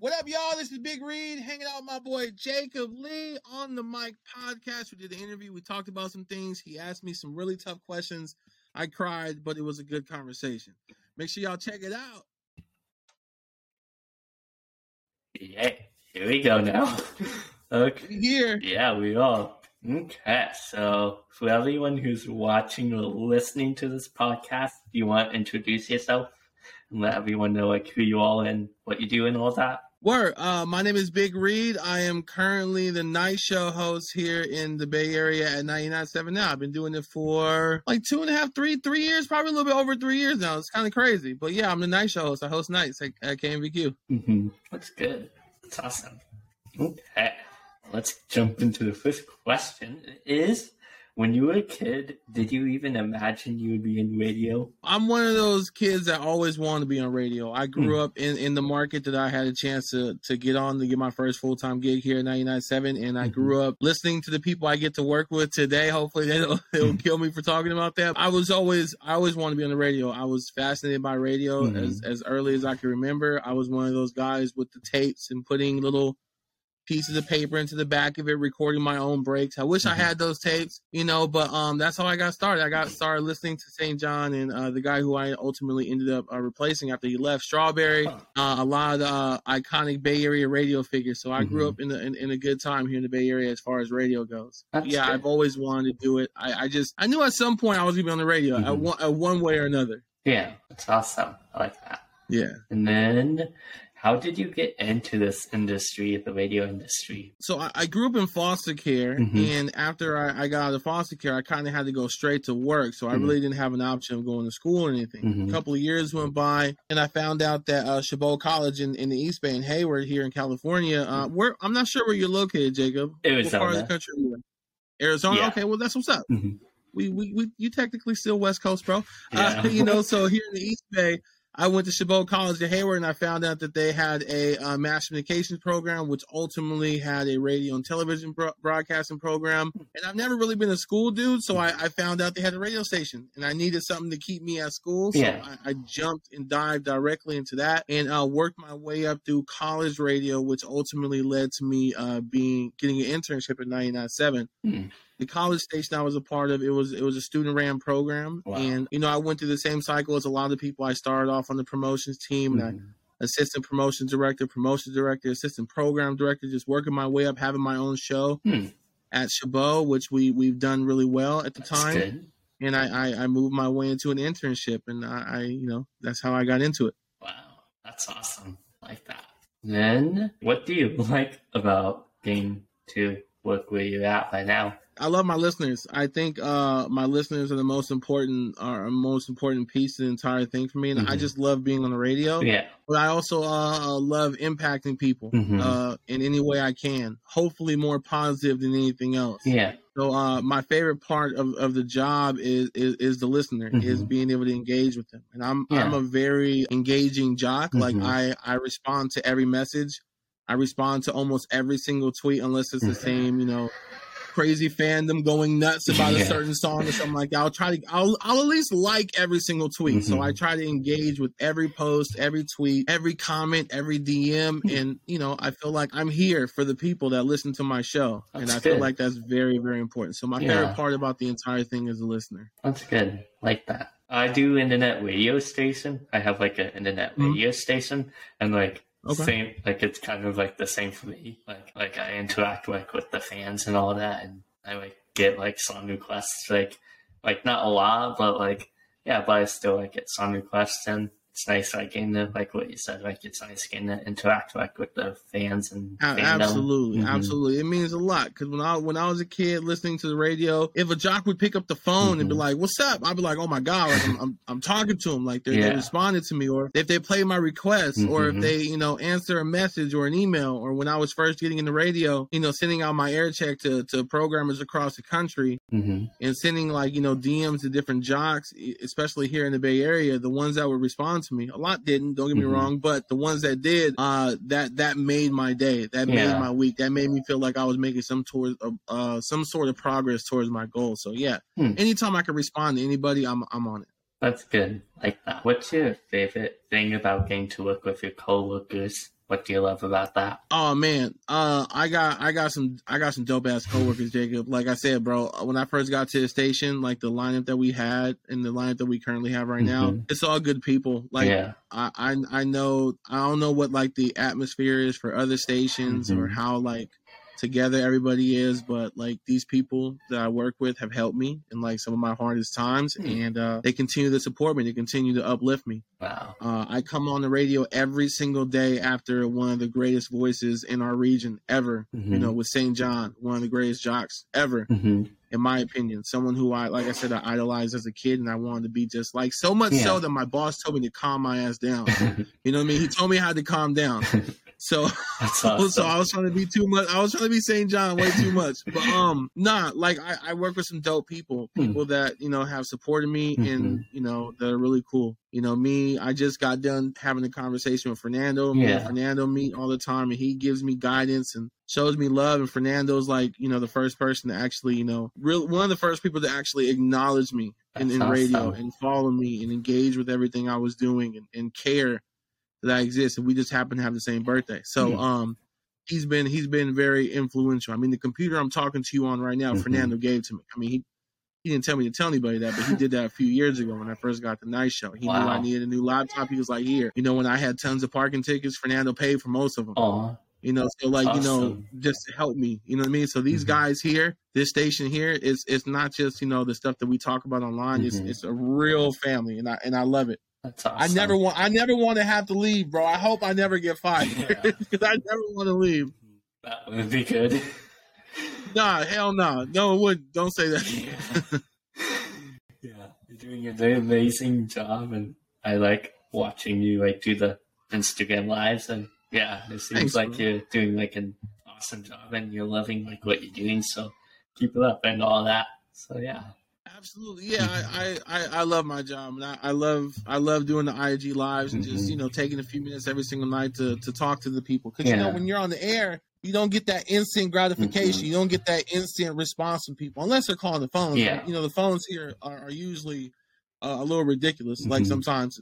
What up, y'all? This is Big Reid hanging out with my boy Jacob Lee on the Mic podcast. We did the interview. We talked about some things. He asked me some really tough questions. I cried, but it was a good conversation. Make sure y'all check it out. Yeah, here we go now. okay. We here. Yeah, we are. Okay, so for everyone who's watching or listening to this podcast, do you want to introduce yourself and let everyone know like who you are and what you do and all that? Word. Uh, my name is Big Reid. I am currently the night show host here in the Bay Area at 99.7 now. I've been doing it for like two and a half, three, three years, probably a little bit over three years now. It's kind of crazy. But yeah, I'm the night show host. I host nights at, at KMVQ. Mm-hmm. That's good. That's awesome. Okay, let's jump into the first question. Is when you were a kid, did you even imagine you would be in radio? I'm one of those kids that always wanted to be on radio. I grew Mm. up in, in the market that I had a chance to, to get on to get my first full time gig here at 99.7. And I Mhm. grew up listening to the people I get to work with today. Hopefully they don't, they don't kill me for talking about that. I was always, I always wanted to be on the radio. I was fascinated by radio Mhm. as, as early as I can remember. I was one of those guys with the tapes and putting little pieces of paper into the back of it, recording my own breaks. I wish I Mhm. had those tapes, you know, but um, that's how I got started. I got started listening to St. John and uh, the guy who I ultimately ended up uh, replacing after he left, Strawberry. Uh, a lot of the uh, iconic Bay Area radio figures. So I grew Mhm. up in, a, in in a good time here in the Bay Area as far as radio goes. That's yeah, good. I've always wanted to do it. I, I just I knew at some point I was gonna be on the radio at Mhm. one at one way or another. Yeah, that's awesome. I like that. Yeah. And then, how did you get into this industry, the radio industry? so I, I grew up in foster care, Mhm. and after I, I got out of foster care, I kind of had to go straight to work. So I Mhm. really didn't have an option of going to school or anything. Mhm. A couple of years went by, and I found out that uh, Chabot College in, in the East Bay in Hayward here in California. Uh, where I'm not sure where you're located, Jacob. What part of the Arizona. country are you in? Arizona. Yeah. Okay, well that's what's up. Mhm. We, we we you technically still West Coast, bro. Yeah. Uh, you know, so here in the East Bay, I went to Chabot College in Hayward, and I found out that they had a uh, mass communications program, which ultimately had a radio and television bro- broadcasting program. And I've never really been a school dude, so I, I found out they had a radio station, and I needed something to keep me at school. So Yeah. I, I jumped and dived directly into that, and uh, worked my way up through college radio, which ultimately led to me uh, being getting an internship at 99.7 the college station I was a part of, it was it was a student ran program, Wow. and you know I went through the same cycle as a lot of people. I started off on the promotions team, and I Mhm. assistant promotions director, promotions director, assistant program director, just working my way up, having my own show Hmm. at Chabot, which we we've done really well at the That's time. good. And I, I I moved my way into an internship, and I, I you know that's how I got into it. Wow, that's awesome. I like that. Then, what do you like about getting to work where you're at right now? I love my listeners. I think uh, my listeners are the most important, are most important piece of the entire thing for me, and I Mhm. just love being on the radio. Yeah. but I also uh, love impacting people Mhm. uh, in any way I can. Hopefully, more positive than anything else. Yeah. So, uh, my favorite part of, of the job is is, is the listener, is Mhm. being able to engage with them. And I'm Yeah. I'm a very engaging jock. Like Mhm. I I respond to every message. I respond to almost every single tweet, unless it's the Mhm. same, you know. Crazy fandom going nuts about a certain song or something like that. I'll try to. I'll. I'll at least like every single tweet. So Mhm. I try to engage with every post, every tweet, every comment, every DM, Hmm. and you know, I feel like I'm here for the people that listen to my show, and That's I feel like that's very, very important. So my Yeah. favorite part about the entire thing is the listener. That's good. Like that. I do internet radio station. I have like an internet Mhm. radio station, and like Okay. same, like it's kind of like the same for me. Like like I interact like with the fans and all that, and I like get like song requests. Like like not a lot, but like yeah, but I still like get song requests, and it's nice like in the like what you said. Like it's nice getting to interact like with the fans and. Absolutely, Mhm. absolutely. It means a lot because when I when I was a kid listening to the radio, if a jock would pick up the phone and be Mhm. like, "What's up?" I'd be like, "Oh my god!" Like I'm I'm, I'm talking to them, like they they Yeah. responded to me, or if they play my request, or if Mhm. they you know answer a message or an email, or when I was first getting in the radio, you know, sending out my air check to to programmers across the country Mhm. and sending like you know DMs to different jocks, especially here in the Bay Area. The ones that would respond to me, a lot didn't. Don't get me Mhm. wrong, but the ones that did, uh, that that made my day. That Yeah. made my week. That made me feel like I was making some towards uh, uh some sort of progress towards my goal. So yeah, Hmm. anytime I can respond to anybody, I'm I'm on it. That's good. Like that. What's your favorite thing about getting to work with your coworkers? What do you love about that? Oh man, uh, I got I got some I got some dope ass coworkers, Jacob. Like I said, bro, when I first got to the station, like the lineup that we had and the lineup that we currently have right now, Mhm. it's all good people. Like yeah. I, I I know I don't know what like the atmosphere is for other stations or Mhm. how like together everybody is, but like these people that I work with have helped me in like some of my hardest times, Hmm. and uh, they continue to support me. They continue to uplift me. Wow. Uh, I come on the radio every single day after one of the greatest voices in our region ever. You Mhm. know, with St. John, one of the greatest jocks ever, hmm in my opinion. Someone who I, like I said, I idolized as a kid, and I wanted to be just like so much Yeah. so that my boss told me to calm my ass down. You know what I mean? He told me how to calm down. So, awesome. so I was trying to be too much. I was trying to be St. John way too much. But um, nah, like I, I work with some dope people, Hmm. people that you know have supported me and you know that are really cool. You know, me, I just got done having a conversation with Fernando. Me and Yeah. Fernando meet all the time, and he gives me guidance and shows me love. And Fernando's like, you know, the first person to actually, you know, real one of the first people to actually acknowledge me in, in radio awesome. and follow me and engage with everything I was doing and, and care that I exist. And we just happen to have the same birthday. So Hmm. um he's been he's been very influential. I mean the computer I'm talking to you on right now, Mhm. Fernando gave to me. I mean he he didn't tell me to tell anybody that, but he did that a few years ago when I first got the night show. He knew I needed a new laptop. He was like, "Here, you know, when I had tons of parking tickets, Fernando paid for most of them. Aw. You know, so like you know, just to help me. You know what I mean? So these Mhm. guys here, this station here, is it's not just you know the stuff that we talk about online. It's Mhm. it's a real family, and I and I love it. That's awesome. I never want I never want to have to leave, bro. I hope I never get fired Yeah. because I never want to leave. That would be good. Nah, hell no, no, it would. Don't say that. yeah. yeah, you're doing a very amazing job, and I like watching you like do the Instagram lives, and yeah, it seems Thanks, like bro. you're doing like an awesome job, and you're loving like what you're doing. So keep it up and all that. So yeah, Absolutely, yeah. I, I, I, I love my job, and I, I love I love doing the IG lives and just Mhm. you know taking a few minutes every single night to to talk to the people because you know when you're on the air, you don't get that instant gratification. Mhm. You don't get that instant response from people unless they're calling the phones. Yeah. You know the phones here are, are usually uh, a little ridiculous. Like Mhm. sometimes,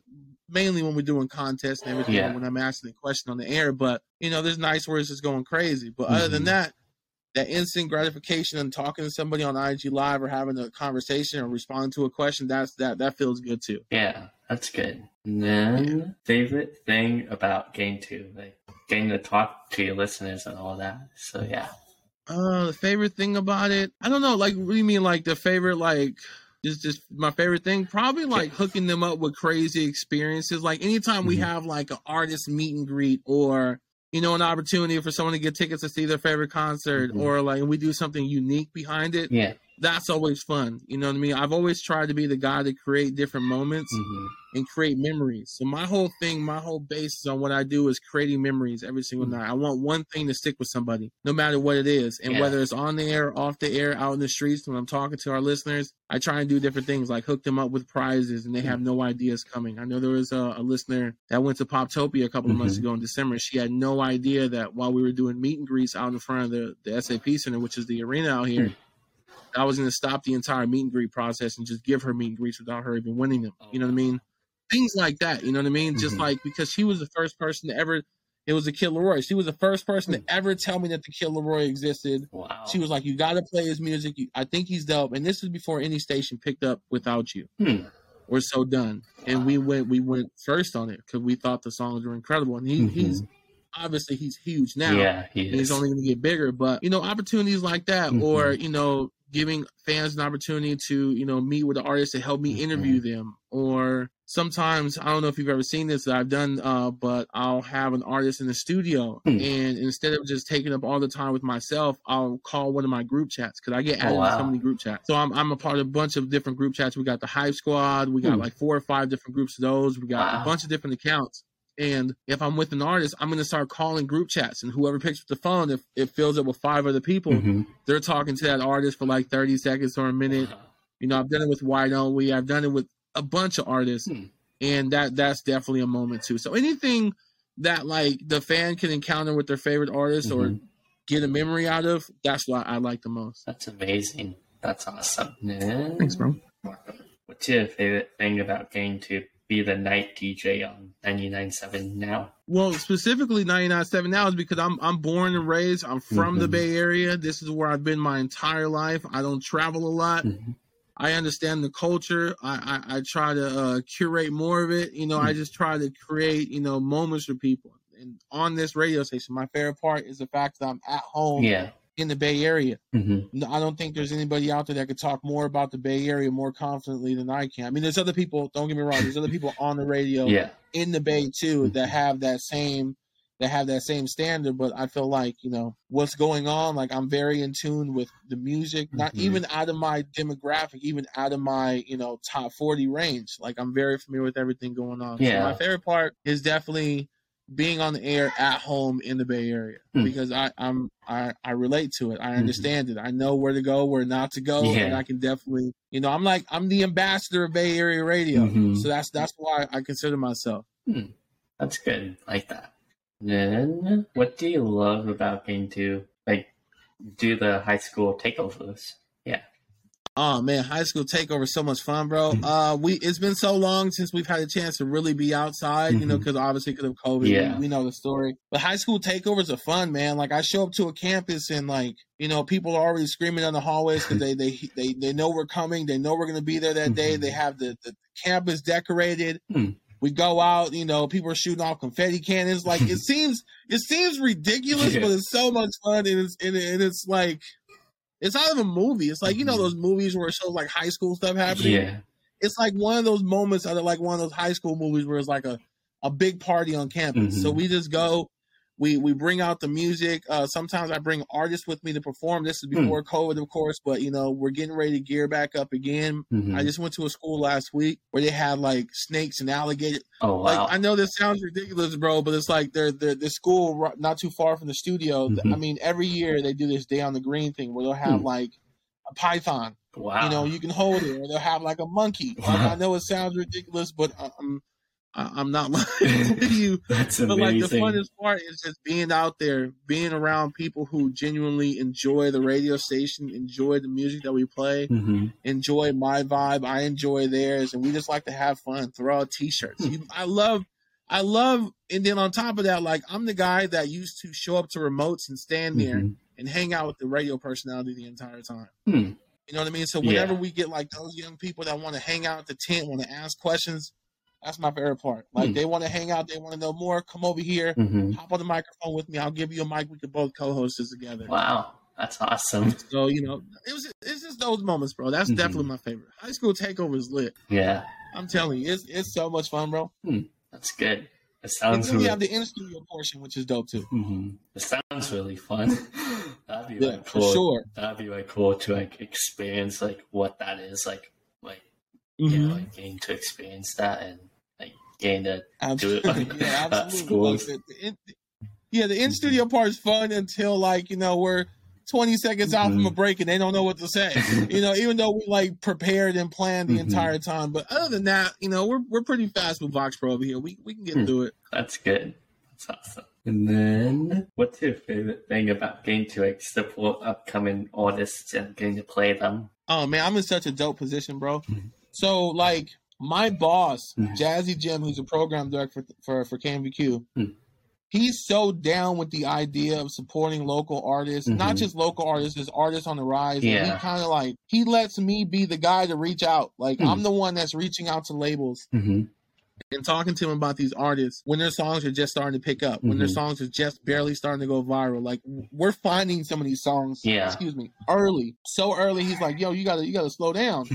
mainly when we're doing contests and everything, Yeah. when I'm asking a question on the air. But you know, there's nights where it's just going crazy. But other than Mhm. that that instant gratification and talking to somebody on IG Live or having a conversation or responding to a question, that's that that feels good too. yeah, that's good. And then favorite thing about Game Two, like getting to talk to your listeners and all that. So yeah, Uh, the favorite thing about it, I don't know. Like, what do you mean? Like the favorite, like just just my favorite thing, probably like hooking them up with crazy experiences. Like anytime we Mhm. have like an artist meet and greet or you know an opportunity for someone to get tickets to see their favorite concert Mhm. or like we do something unique behind it. yeah, That's always fun. You know what I mean? I've always tried to be the guy to create different moments. hmm and create memories. So my whole thing, my whole basis on what I do is creating memories every single Mhm. night. I want one thing to stick with somebody, no matter what it is, and Yeah. whether it's on the air, off the air, out in the streets. When I'm talking to our listeners, I try and do different things, like hook them up with prizes, and they have no ideas coming. I know there was a, a listener that went to Poptopia a couple of months Mhm. ago in December. She had no idea that while we were doing meet and greets out in front of the the SAP Center, which is the arena out here. I was going to stop the entire meet and greet process and just give her meet and greets without her even winning them. You know what I mean? things like that. You know what I mean? Just Mhm. like because she was the first person to ever. It was the Kid LAROI. She was the first person to ever tell me that the Kid LAROI existed. wow. She was like, "You got to play his music. You, I think he's dope." And this is before any station picked up "Without You." Hmm. We're so done, and we went we went first on it because we thought the songs were incredible. And he, Mhm. he's obviously he's huge now yeah, he and he's only going to get bigger. But you know, opportunities like that, Mhm. or you know, giving fans an opportunity to you know meet with the artist to help me Mhm. interview them, or sometimes I don't know if you've ever seen this that I've done, uh, but I'll have an artist in the studio, Hmm. and instead of just taking up all the time with myself, I'll call one of my group chats because I get Oh, added to so many group chats. So I'm I'm a part of a bunch of different group chats. We got the Hype Squad, we got Hmm. like four or five different groups of those. We got Wow. a bunch of different accounts. And if I'm with an artist, I'm going to start calling group chats, and whoever picks up the phone, if it fills up with five other people, Mhm. they're talking to that artist for like 30 seconds or a minute. Wow. You know, I've done it with Why Don't We? I've done it with a bunch of artists, Hmm. and that that's definitely a moment too. So anything that like the fan can encounter with their favorite artist or Mhm. get a memory out of, that's what I like the most. That's amazing. That's awesome. Yeah. Thanks, bro. What's your favorite thing about Game Two? Be the night DJ on 99.7 now? Well, specifically 99.7 now is because I'm I'm born and raised. I'm from the Mhm. Bay Area. This is where I've been my entire life. I don't travel a lot. Mhm. I understand the culture. I, I, I try to uh, curate more of it. You know, I Mm. just try to create, you know, moments for people. And on this radio station, my favorite part is the fact that I'm at home Yeah. In the Bay Area. hmm I don't think there's anybody out there that could talk more about the Bay Area more confidently than I can. I mean, there's other people. Don't get me wrong. There's other people on the radio Yeah. in the Bay too that Mhm. have that same that have that same standard. But I feel like you know what's going on. Like I'm very in tune with the music, not Mhm. even out of my demographic, even out of my you know top forty range. Like I'm very familiar with everything going on. So Yeah. my favorite part is definitely being on the air at home in the Bay Area Hmm. because I I'm I, I relate to it. I Mhm. understand it. I know where to go, where not to go, and I can definitely you know I'm like I'm the ambassador of Bay Area radio. Mhm. So that's that's why I consider myself. That's good. Like that. Then, what do you love about getting to like do the high school takeovers? Oh man, high school takeover is so much fun, bro. Mhm. Uh, we it's been so long since we've had a chance to really be outside, you know, because obviously because of COVID, we- Yeah. we, know the story. But high school takeovers are fun, man. Like I show up to a campus and like you know people are already screaming on the hallways because they, they they they know we're coming, they know we're gonna be there that day. They have the the campus decorated. Hmm. We go out, you know, people are shooting off confetti cannons. Like it seems, it seems ridiculous, Yeah. but it's so much fun, and it's and it's like, it's out of a movie. It's like you know Mhm. those movies where it shows like high school stuff happening. Yeah. It's like one of those moments out of like one of those high school movies where it's like a a big party on campus. So Mhm. we just go. We, we bring out the music. Uh, sometimes I bring artists with me to perform. This is Hmm. before COVID, of course, but you know we're getting ready to gear back up again. Mhm. I just went to a school last week where they had like snakes and alligators. oh wow. Like I know this sounds ridiculous, bro, but it's like they're they're the school not too far from the studio. Mhm. I mean, every year they do this day on the green thing where they'll have Hmm. like a python. wow. You know, you can hold it, or they'll have like a monkey. Like, I know it sounds ridiculous, but I'm I- I'm not lying to you. That's But like the amazing. funnest part is just being out there, being around people who genuinely enjoy the radio station, enjoy the music that we play, hmm enjoy my vibe. I enjoy theirs, and we just like to have fun. Throw out t-shirts. You, I love, I love, and then on top of that, like I'm the guy that used to show up to remotes and stand there Mhm. and hang out with the radio personality the entire time. Hmm. You know what I mean? So whenever Yeah. we get like those young people that want to hang out at the tent, want to ask questions, that's my favorite part. Like Hmm. they want to hang out, they want to know more. Come over here, Mhm. hop on the microphone with me. I'll give you a mic. We can both co-host this together. Wow. That's awesome. So you know, it was it's just those moments, bro. That's Mhm. definitely my favorite. High school takeover is lit. Yeah. I'm telling you, it's it's so much fun, bro. That's good. It And sounds then we have the in studio portion, which is dope too. Mhm. It sounds really fun. That'd be Yeah, like for cool. sure. That'd be like cool to like experience like what that is like like you know like getting to experience that and getting to Absolutely. do it yeah, absolutely. Like, the, the in, yeah, the in studio part is fun until like you know we're 20 seconds out from a Mhm. break and they don't know what to say. you know, even though we like prepared and planned the Mhm. entire time. But other than that, you know, we're we're pretty fast with Vox Pro over here. We we can get Hmm. through it. That's good. That's awesome. And then, what's your favorite thing about getting to like support upcoming artists and getting to play them? Oh man, I'm in such a dope position, bro. Mhm. So like my boss, Mhm. Jazzy Jim, who's a program director for for, for KMVQ, Mhm. he's so down with the idea of supporting local artists, not Mhm. just local artists, just artists on the rise. And Yeah. he kind of like he lets me be the guy to reach out. Like. I'm the one that's reaching out to labels Mm-hmm. and talking to them about these artists when their songs are just starting to pick up, when their Mhm. songs are just barely starting to go viral. Like we're finding some of these songs, Yeah. excuse me, early, so early. He's like, "Yo, you gotta, you gotta slow down."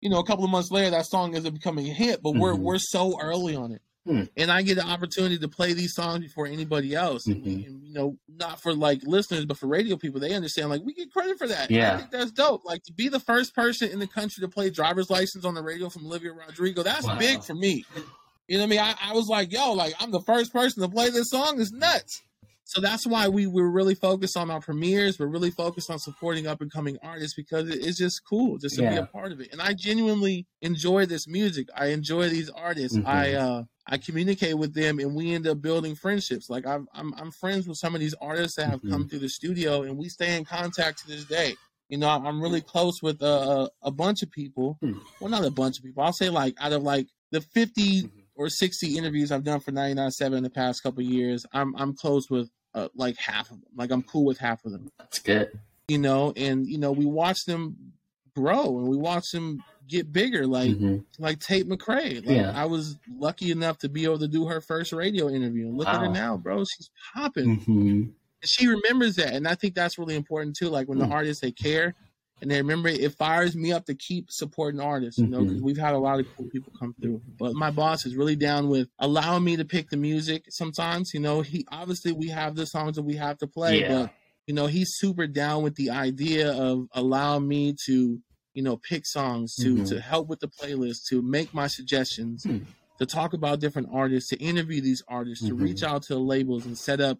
You know, a couple of months later, that song isn't becoming a hit, but we're Mhm. we're so early on it. Hmm. And I get the opportunity to play these songs before anybody else. And, Mhm. and, you know, not for like listeners, but for radio people, they understand like we get credit for that. Yeah. I think that's dope. Like to be the first person in the country to play driver's license on the radio from Olivia Rodrigo, that's Wow. big for me. You know what I mean? I, I was like, yo, like I'm the first person to play this song. It's nuts. So that's why we we're really focused on our premieres. We're really focused on supporting up and coming artists because it, it's just cool just to be a part of it. And I genuinely enjoy this music. I enjoy these artists. Mhm. I uh I communicate with them and we end up building friendships. Like I'm I'm, I'm friends with some of these artists that have come through the studio and we stay in contact to this day. You know, I'm really close with uh, a bunch of people. Hmm. Well, not a bunch of people. I'll say like out of like the 50 Mhm. or 60 interviews I've done for 99.7 in the past couple of years, I'm I'm close with uh, like half of them. Like I'm cool with half of them. That's good. You know, and you know we watch them grow and we watch them get bigger. Like Mhm. like Tate McRae. Like, Yeah. I was lucky enough to be able to do her first radio interview. And look at her now, bro. She's popping. Mhm. She remembers that. And I think that's really important too. Like when the Mm. artists they care and they remember it, fires me up to keep supporting artists, you know, because Mhm. we've had a lot of cool people come through. But my boss is really down with allowing me to pick the music sometimes. You know, he obviously we have the songs that we have to play, Yeah. but you know, he's super down with the idea of allowing me to, you know, pick songs, to Mhm. to help with the playlist, to make my suggestions, Hmm. to talk about different artists, to interview these artists, to reach out to the labels and set up,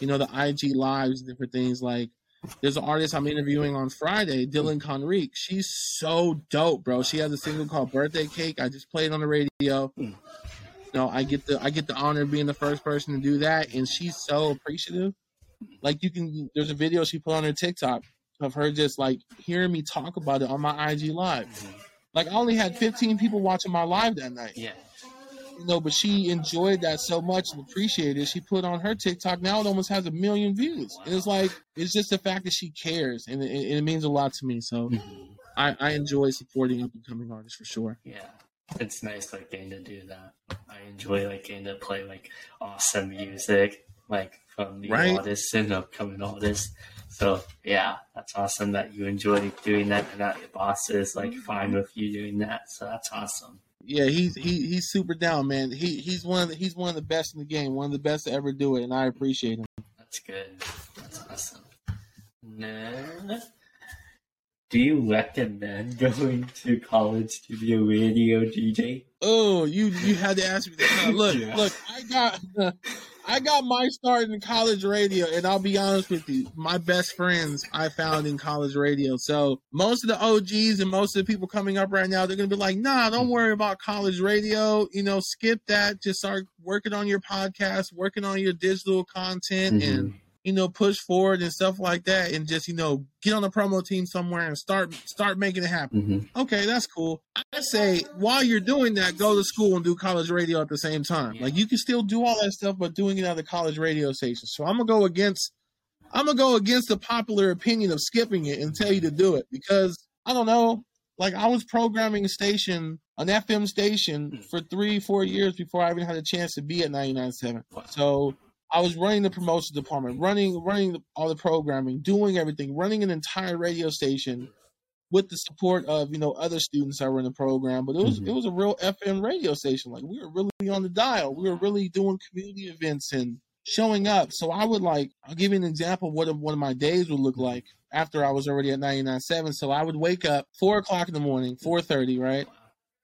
you know, the IG lives, different things like there's an artist I'm interviewing on Friday, Dylan Conrique. She's so dope, bro. She has a single called Birthday Cake. I just played on the radio. Hmm. You know, I get the I get the honor of being the first person to do that, and she's so appreciative. Like you can, there's a video she put on her TikTok of her just like hearing me talk about it on my IG live. Mhm. Like I only had 15 people watching my live that night Yeah. You know, but she enjoyed that so much and appreciated it. She put on her TikTok now it almost has a million views. And it's like it's just the fact that she cares, and it, it means a lot to me. So Mhm. I, I enjoy supporting up and coming artists for sure. Yeah. It's nice like getting to do that. I enjoy like getting to play like awesome music, like from new Right. artists and upcoming artists. So yeah, that's awesome that you enjoy doing that and that your boss is like fine with you doing that. So that's awesome. Yeah, he's he he's super down, man. He he's one of the, he's one of the best in the game, one of the best to ever do it, and I appreciate him. That's good. That's awesome. Then, do you recommend going to college to be a radio DJ? Oh, you you had to ask me that. Look, Yeah. look, I got I got my start in college radio, and I'll be honest with you, my best friends I found in college radio. So most of the OGs and most of the people coming up right now, they're gonna be like, "Nah, don't worry about college radio. You know, skip that. Just start working on your podcast, working on your digital content, Mm-hmm. and you know, push forward and stuff like that, and just you know, get on a promo team somewhere and start start making it happen." hmm Okay, that's cool. I say while you're doing that, go to school and do college radio at the same time. Yeah. Like you can still do all that stuff, but doing it at the college radio station. So I'm gonna go against I'm gonna go against the popular opinion of skipping it and tell you to do it because I don't know. Like I was programming a station, an FM station for three, four years before I even had a chance to be at 99.7. Wow. So I was running the promotion department, running running the, all the programming, doing everything, running an entire radio station with the support of you know other students that were in the program. But it was Mhm. it was a real FM radio station. Like we were really on the dial. We were really doing community events and showing up. So I would like I'll give you an example of what one of my days would look like after I was already at 99.7. So I would wake up four o'clock in the morning, four thirty, right?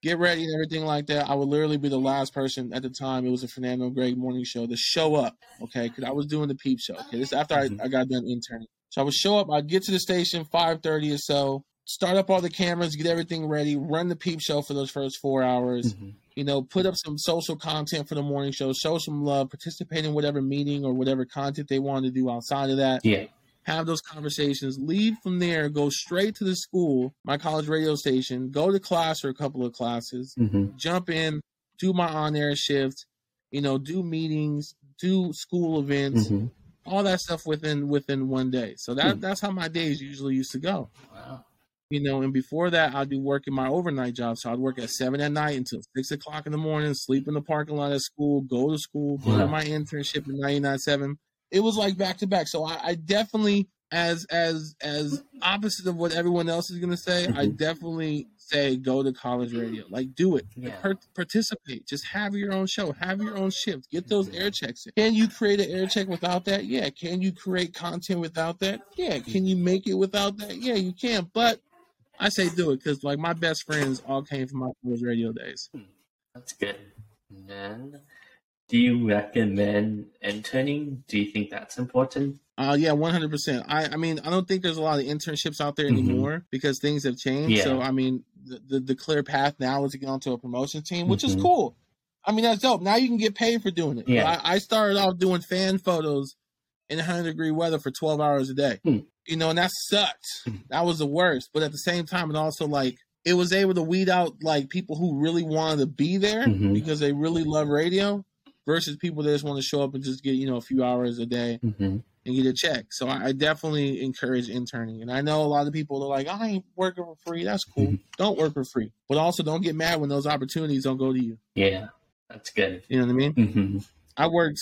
Get ready and everything like that. I would literally be the last person at the time. It was a Fernando Gregg morning show to show up. Okay, because I was doing the peep show. Okay, this is after. I, I got done interning. So I would show up. I'd get to the station five thirty or so. Start up all the cameras, get everything ready, run the peep show for those first four hours. Mhm. You know, put up some social content for the morning show, show some love, participate in whatever meeting or whatever content they wanted to do outside of that Yeah. Have those conversations, leave from there, go straight to the school, my college radio station, go to class for a couple of classes, hmm jump in, do my on air shift, you know, do meetings, do school events, hmm all that stuff within within one day. So that Hmm. that's how my days usually used to go. Wow. You know, and before that I'd be working my overnight job. So I'd work at seven at night until six o'clock in the morning, sleep in the parking lot at school, go to school, go to my internship at 99.7. It was like back to back. So I, I definitely as as as opposite of what everyone else is gonna say, I Mhm. definitely say go to college radio. Like do it. Yeah. Per- participate. Just have your own show. Have your own shift. Get those air checks in. Can you create an air check without that? Yeah. Can you create content without that? Yeah. Can you make it without that? Yeah, you can. But I say do it because like my best friends all came from my college radio days. That's good. And then, do you recommend interning? Do you think that's important? Uh, yeah, one hundred percent. I, I mean, I don't think there's a lot of internships out there Mhm. anymore because things have changed. So, I mean, the, the the clear path now is to get onto a promotion team, which is Mhm. cool. I mean, that's dope. Now you can get paid for doing it. Yeah. I, I started off doing fan photos in 100 degree weather for 12 hours a day. Hmm. You know, and that sucked. Hmm. That was the worst. But at the same time, it also like it was able to weed out like people who really wanted to be there Mhm. because they really love radio versus people that just want to show up and just get you know a few hours a day hmm and get a check. So I, I definitely encourage interning. And I know a lot of people are like, I ain't working for free. That's cool. Mhm. Don't work for free. But also don't get mad when those opportunities don't go to you. Yeah, that's good. You know what I mean? hmm I worked,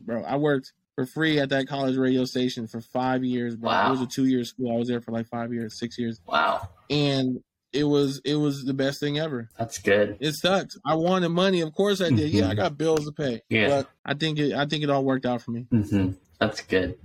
bro. I worked for free at that college radio station for five years, bro. Wow. It was a two year school. I was there for like five years, six years, Wow, and it was it was the best thing ever. that's good. It sucked. I wanted money, of course I did. Yeah, Mhm. I got bills to pay. Yeah. but I think it I think it all worked out for me. hmm That's good.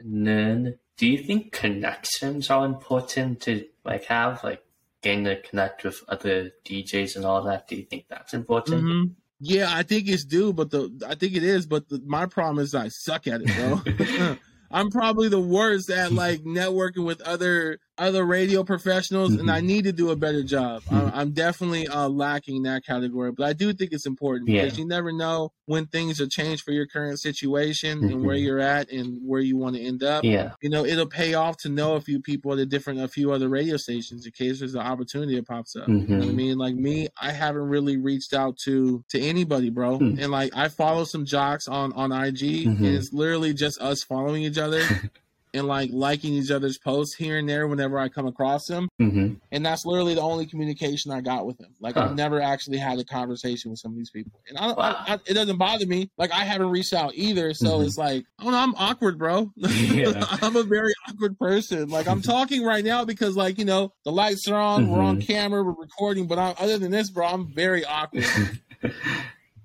And then, do you think connections are important to like have, like getting to connect with other DJs and all that? Do you think that's important? hmm Yeah, I think it's due, but the I think it is, but the, my problem is I suck at it, bro. I'm probably the worst at like networking with other other radio professionals, and I Mhm. need to do a better job. Mhm. I, I'm definitely uh, lacking in that category, but I do think it's important Yeah. because you never know when things will change for your current situation and where Mhm. you're at and where you want to end up. Yeah. You know, it'll pay off to know a few people at a different, a few other radio stations in case there's an opportunity that pops up. You know what I Mhm. mean? Like me, I haven't really reached out to to anybody, bro. Hmm. And like I follow some jocks on on IG, and it's literally just us following each other and like liking each other's posts here and there whenever I come across them. hmm And that's literally the only communication I got with them. Like Huh. I've never actually had a conversation with some of these people, and I don't. Wow. I, I, it doesn't bother me. Like I haven't reached out either, so Mhm. it's like don't know. I'm awkward, bro. Yeah. I'm a very awkward person. Like I'm talking right now because like you know the lights are on, we're on Mhm. camera, we're recording. But I, other than this, bro, I'm very awkward.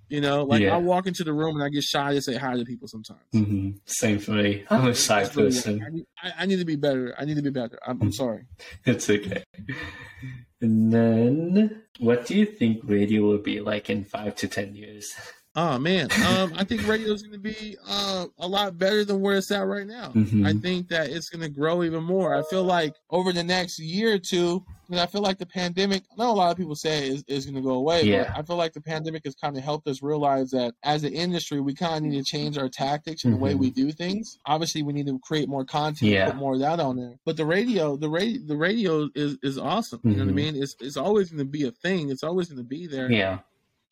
You know, like Yeah. I walk into the room and I get shy to say hi to people sometimes. hmm Same for me. I'm a shy That's really- person. I need, I, I need to be better. I need to be better. I'm, I'm sorry. It's okay. And then, what do you think radio will be like in five to ten years? Oh man, um, I think radio is going to be uh, a lot better than where it's at right now. Mhm. I think that it's going to grow even more. I feel like over the next year or two, and I feel like the pandemic. I know a lot of people say is, is going to go away, Yeah. but I feel like the pandemic has kind of helped us realize that as an industry, we kind of need to change our tactics and the way Mhm. we do things. Obviously, we need to create more content, Yeah. put more of that on there. But the radio, the radio, the radio is is awesome. You know what I Mhm. mean? It's it's always going to be a thing. It's always going to be there. Yeah.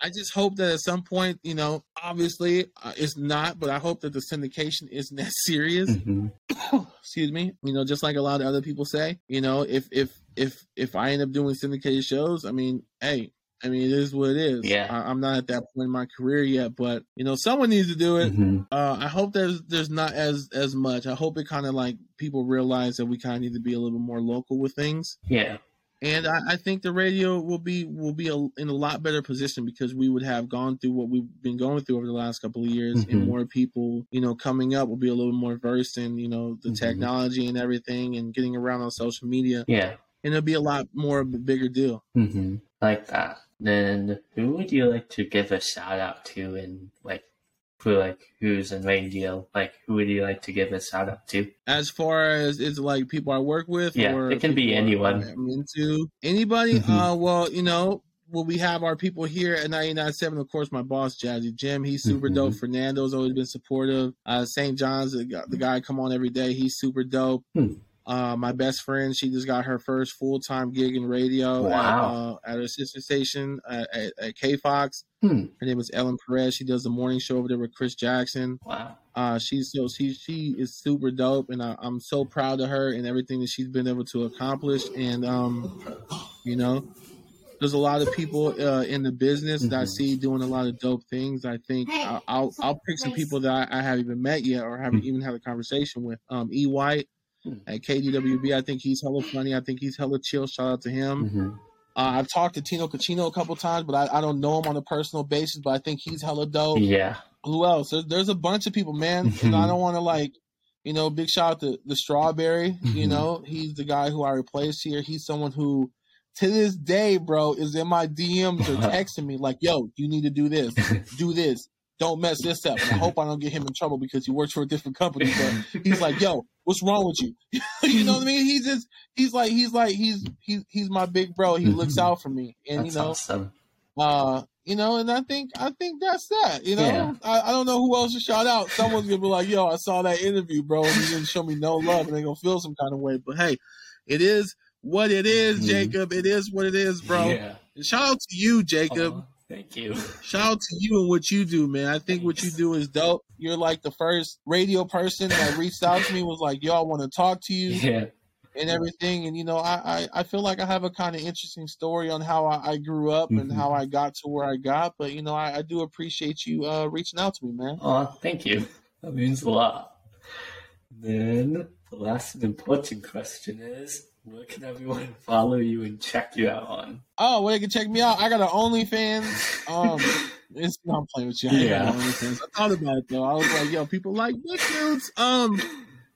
I just hope that at some point, you know, obviously uh, it's not, but I hope that the syndication isn't that serious. hmm Excuse me. You know, just like a lot of other people say, you know, if if if if I end up doing syndicated shows, I mean, hey, I mean, it is what it is. Yeah. I, I'm not at that point in my career yet, but you know, someone needs to do it. hmm Uh, I hope there's there's not as as much. I hope it kind of like people realize that we kind of need to be a little bit more local with things Yeah. And I, I think the radio will be will be a, in a lot better position because we would have gone through what we've been going through over the last couple of years, Mhm. and more people, you know, coming up will be a little more versed in you know the Mhm. technology and everything, and getting around on social media, Yeah. and it'll be a lot more of a bigger deal. hmm Like that. Then, who would you like to give a shout out to in like for like who's in radio? Like, who would you like to give a shout out to? As far as it's like people I work with, Yeah, or it can be anyone. I'm into anybody. Mhm. Uh, well, you know. Well, we have our people here at 99.7. Of course, my boss, Jazzy Jim. He's super Mhm. dope. Fernando's always been supportive. Uh, St. John's, the guy, the guy come on every day. He's super dope. Hmm. Uh, my best friend, she just got her first full time gig in radio Wow. at, uh, at her sister station uh, at, at K Fox. Hmm. Her name is Ellen Perez. She does the morning show over there with Chris Jackson. Wow. Uh, she's so she she is super dope, and I, I'm so proud of her and everything that she's been able to accomplish. And um, you know, there's a lot of people uh, in the business that I see doing a lot of dope things. I think I'll I'll, I'll pick some people that I, I haven't even met yet or haven't Hmm. even had a conversation with. Um, E White. At KDWB. I think he's hella funny. I think he's hella chill. Shout out to him. hmm Uh, I've talked to Tino Cochino a couple times, but I, I don't know him on a personal basis. But I think he's hella dope Yeah. who else? There's, there's a bunch of people, man. And I don't want to like, you know, big shout out to the Strawberry. You Mhm. know, he's the guy who I replaced here. He's someone who, to this day, bro, is in my DMs or texting me like, "Yo, you need to do this, do this, don't mess this up." And I hope I don't get him in trouble because he works for a different company. But he's like, "Yo, what's wrong with you?" you know what I mean? He's just, he's like, he's like, he's he's he's my big bro. He looks Mhm. out for me, and That's you know, awesome. uh, you know, and I think I think that's that. You know, Yeah. I, I don't know who else to shout out. Someone's gonna be like, "Yo, I saw that interview, bro, and you didn't show me no love," and they're gonna feel some kind of way. But hey, it is what it is, Mhm. Jacob. It is what it is, bro. Yeah. And shout out to you, Jacob. Aw, thank you. Shout out to you and what you do, man. I think what you do is dope. You're like the first radio person that reached out to me was like, "Y'all want to talk to you." Yeah. and everything. And you know, I I, I feel like I have a kind of interesting story on how I, I grew up and Mhm. how I got to where I got. But you know, I, I do appreciate you uh, reaching out to me, man. Oh, thank you. That means a lot. Then the last and important question is, where can everyone follow you and check you out on? Oh, well, they can check me out. I got an OnlyFans. Um, it's no, I'm playing with you. I Yeah. OnlyFans. I thought about it though. I was like, yo, people like big dudes. Um,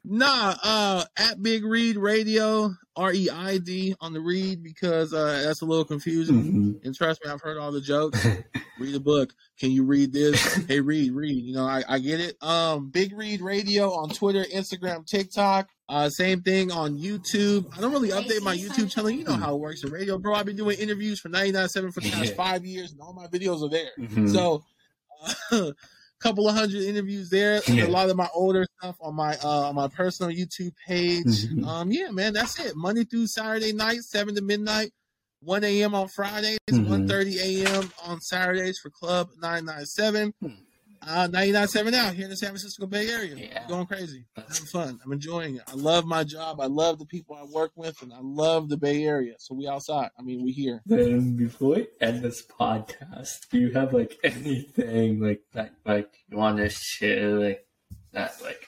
nah. Uh, at Big Reid Radio, R E I D on the read because uh, that's a little confusing. Mhm. And trust me, I've heard all the jokes. read a book. Can you read this? hey, read, read. You know, I, I get it. Um, Big Reid Radio on Twitter, Instagram, TikTok. Uh, same thing on YouTube. I don't really update my YouTube channel. You know how it works in radio, bro. I've been doing interviews for 99.7 for the past five years, and all my videos are there. Mhm. So, a couple of hundred interviews there. and Yeah. A lot of my older stuff on my uh, on my personal YouTube page. Mhm. Um, yeah, man, that's it. Monday through Saturday night, seven to midnight. 1 a.m. on Fridays, Mhm. 1.30 a.m. on Saturdays for Club 997. Uh, 997 now here in the San Francisco Bay Area. Yeah. Going crazy. That's- Having fun. I'm enjoying it. I love my job. I love the people I work with, and I love the Bay Area. So we outside. I mean, we here. Then before we end this podcast, do you have like anything like that like you want to share like that like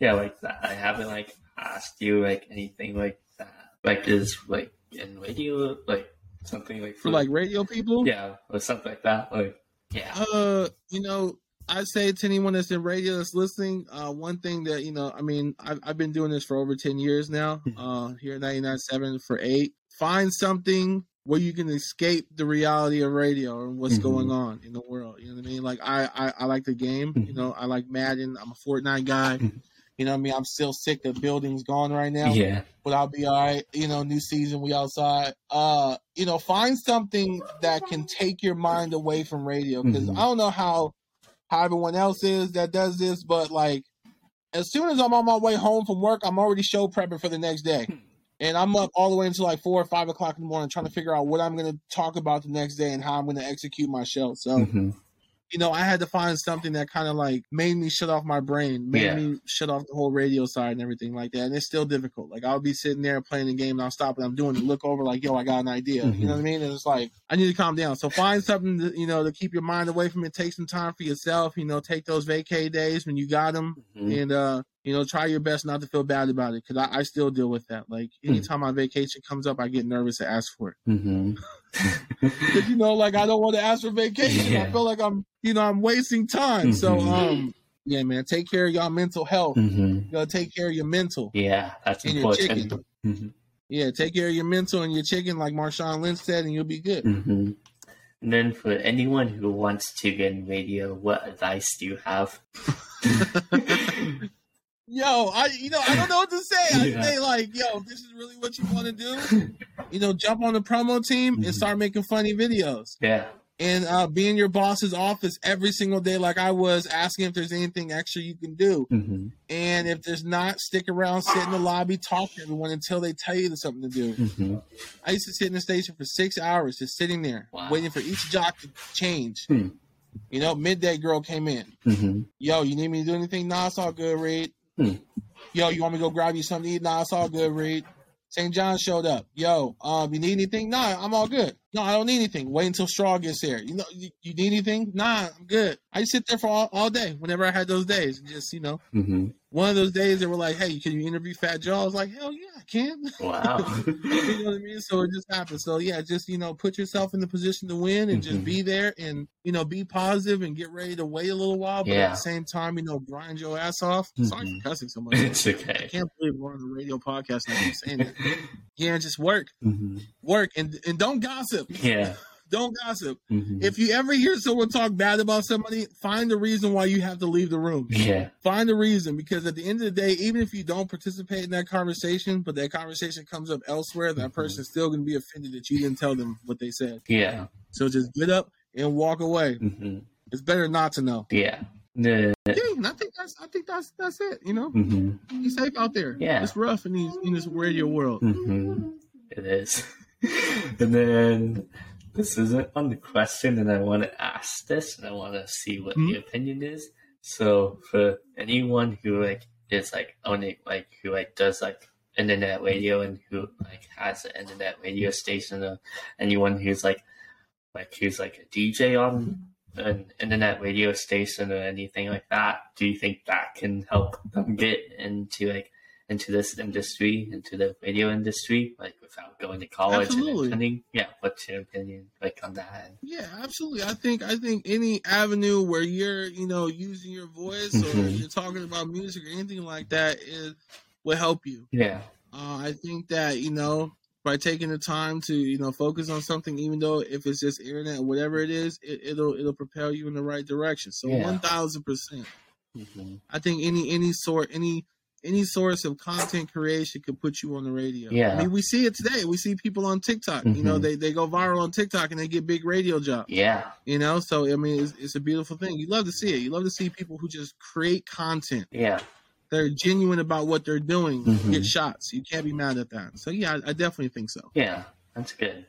yeah like that I haven't like asked you like anything like that like is like in radio like something like For like radio people, yeah or something like that like yeah Uh, you know, I say to anyone that's in radio that's listening, uh, one thing that you know, I mean, I've, I've been doing this for over ten years now. Uh, here at 99.7 for eight. Find something where you can escape the reality of radio and what's Mhm. going on in the world. You know what I mean? Like I, I, I like the game. You Mhm. know, I like Madden. I'm a Fortnite guy. Mhm. You know what I mean? I'm still sick of buildings gone right now yeah but I'll be all right. You know, new season, we outside. Uh, you know, find something that can take your mind away from radio because Mhm. I don't know how how everyone else is that does this, but like as soon as I'm on my way home from work, I'm already show prepping for the next day. And I'm up all the way until like four or five o'clock in the morning trying to figure out what I'm going to talk about the next day and how I'm going to execute my show. So, Mhm. You know, I had to find something that kind of like made me shut off my brain, made Yeah. me shut off the whole radio side and everything like that. And it's still difficult. Like I'll be sitting there playing the game and I'll stop and I'm doing it, look over like, yo, I got an idea. Mhm. You know what I mean? And it's like I need to calm down. So find something to, you know to keep your mind away from it. Take some time for yourself. You know, take those vacay days when you got them, Mhm. and uh, you know, try your best not to feel bad about it because I, I still deal with that. Like Hmm. anytime my vacation comes up, I get nervous to ask for it. You know, like I don't want to ask for vacation. I feel like I'm, you know, I'm wasting time. So, Mhm. um, yeah, man, take care of y'all mental health. Mhm. You gotta take care of your mental. yeah that's your important. Mhm. Yeah, take care of your mental and your chicken, like Marshawn Lynch said, and you'll be good. hmm And then for anyone who wants to get in radio, what advice do you have? Yo, I, you know, I don't know what to say. I say like, yo, if this is really what you want to do. You know, jump on the promo team Mhm. and start making funny videos. yeah. and uh, be in your boss's office every single day, like I was, asking if there's anything extra you can do. hmm And if there's not, stick around, sit in the lobby, talk to everyone until they tell you there's something to do. hmm I used to sit in the station for six hours, just sitting there, Wow. waiting for each jock to change. Hmm. You know, midday girl came in. hmm Yo, you need me to do anything? Nah, it's all good, Reid. Hmm. Yo, you want me to go grab you something to eat? Nah, it's all good, Reid. St. John showed up. Yo, um, you need anything? Nah, I'm all good. No, I don't need anything. Wait until Straw gets here. You know, you, you need anything? Nah, I'm good. I just sit there for all, all day whenever I had those days. Just, you know, hmm one of those days they were like, hey, can you interview Fat Joe? I was like, hell yeah, I can. Wow. you know what I mean? So it just happened. So yeah, just you know, put yourself in the position to win and Mhm. just be there and you know, be positive and get ready to wait a little while, but at the same time, you know, grind your ass off. Sorry Mhm. for cussing so much. it's okay. I can't believe we're on a radio podcast and I'm saying that. Yeah, just work, hmm work, and and don't gossip. Yeah. Don't gossip. hmm If you ever hear someone talk bad about somebody, find the reason why you have to leave the room. Yeah. Find the reason because at the end of the day, even if you don't participate in that conversation, but that conversation comes up elsewhere, that Mhm. person's still going to be offended that you didn't tell them what they said. Yeah. So just get up and walk away. hmm It's better not to know. Yeah. Yeah, I think that's I think that's that's it. You know, hmm be safe out there. Yeah. it's rough in these in this radio world. hmm it is. and then this isn't on the question, and I want to ask this, and I want to see what Mhm. the opinion is. So for anyone who like is like owning like who like does like internet radio and who like has an internet radio station or anyone who's like like who's like a DJ on an internet radio station or anything like that, do you think that can help them get into like into this industry, into the radio industry, like without going to college Absolutely. and attending? Yeah, what's your opinion like on that? Yeah, absolutely. I think I think any avenue where you're, you know, using your voice or Mhm. you're talking about music or anything like that is will help you. Yeah, Uh, I think that you know by taking the time to you know focus on something, even though if it's just internet, whatever it is, it, it'll it'll propel you in the right direction. So one thousand percent. hmm I think any any sort any any source of content creation could put you on the radio. Yeah. I mean we see it today. We see people on TikTok. You know Mhm. they they go viral on TikTok and they get big radio jobs. yeah, You know, so I mean it's, it's a beautiful thing. You love to see it. You love to see people who just create content. yeah, They're genuine about what they're doing. Mhm. Get shots. You can't be mad at that. So yeah, I, I definitely think so. yeah. That's good.